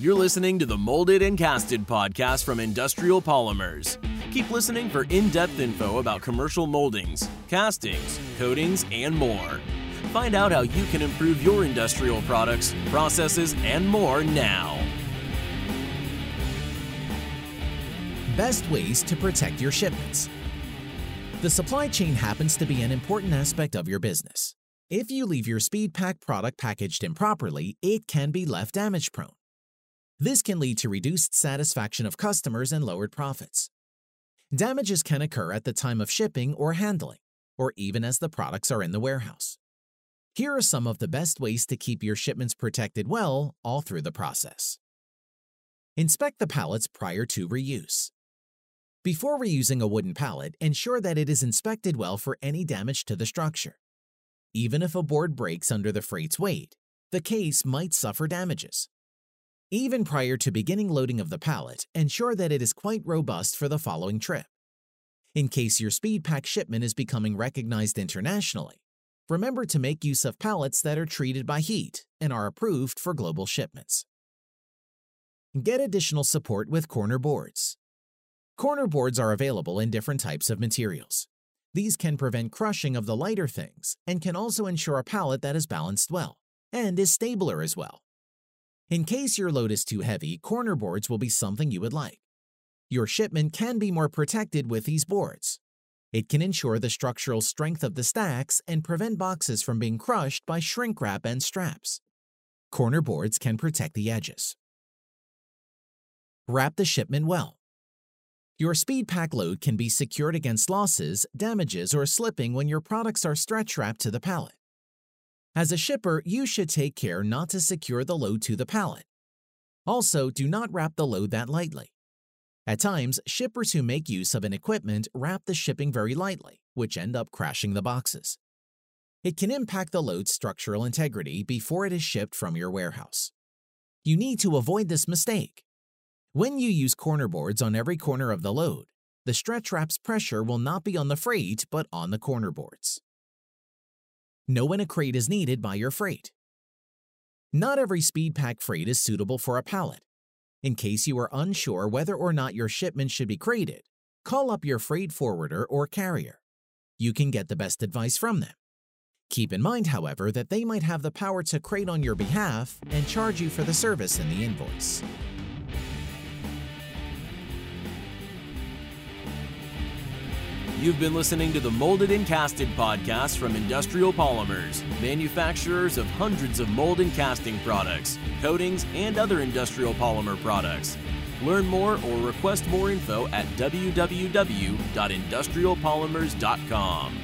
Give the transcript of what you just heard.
You're listening to the Molded and Casted podcast from Industrial Polymers. Keep listening for in depth info about commercial moldings, castings, coatings, and more. Find out how you can improve your industrial products, processes, and more now. Best ways to protect your shipments. The supply chain happens to be an important aspect of your business. If you leave your SpeedPak product packaged improperly, it can be left damage prone. This can lead to reduced satisfaction of customers and lowered profits. Damages can occur at the time of shipping or handling, or even as the products are in the warehouse. Here are some of the best ways to keep your shipments protected well all through the process. Inspect the pallets prior to reuse. Before reusing a wooden pallet, ensure that it is inspected well for any damage to the structure. Even if a board breaks under the freight's weight, the case might suffer damages. Even prior to beginning loading of the pallet, ensure that it is quite robust for the following trip. In case your SpeedPak shipment is becoming recognized internationally, remember to make use of pallets that are treated by heat and are approved for global shipments. Get additional support with corner boards. Corner boards are available in different types of materials. These can prevent crushing of the lighter things and can also ensure a pallet that is balanced well and is stabler as well. In case your load is too heavy, corner boards will be something you would like. Your shipment can be more protected with these boards. It can ensure the structural strength of the stacks and prevent boxes from being crushed by shrink wrap and straps. Corner boards can protect the edges. Wrap the shipment well. Your SpeedPak load can be secured against losses, damages, or slipping when your products are stretch wrapped to the pallet. As a shipper, you should take care not to secure the load to the pallet. Also, do not wrap the load that lightly. At times, shippers who make use of an equipment wrap the shipping very lightly, which end up crashing the boxes. It can impact the load's structural integrity before it is shipped from your warehouse. You need to avoid this mistake. When you use corner boards on every corner of the load, the stretch wrap's pressure will not be on the freight but on the corner boards. Know when a crate is needed by your freight. Not every SpeedPak freight is suitable for a pallet. In case you are unsure whether or not your shipment should be crated, call up your freight forwarder or carrier. You can get the best advice from them. Keep in mind, however, that they might have the power to crate on your behalf and charge you for the service in the invoice. You've been listening to the Molded and Casted podcast from Industrial Polymers, manufacturers of hundreds of mold and casting products, coatings, and other industrial polymer products. Learn more or request more info at www.industrialpolymers.com.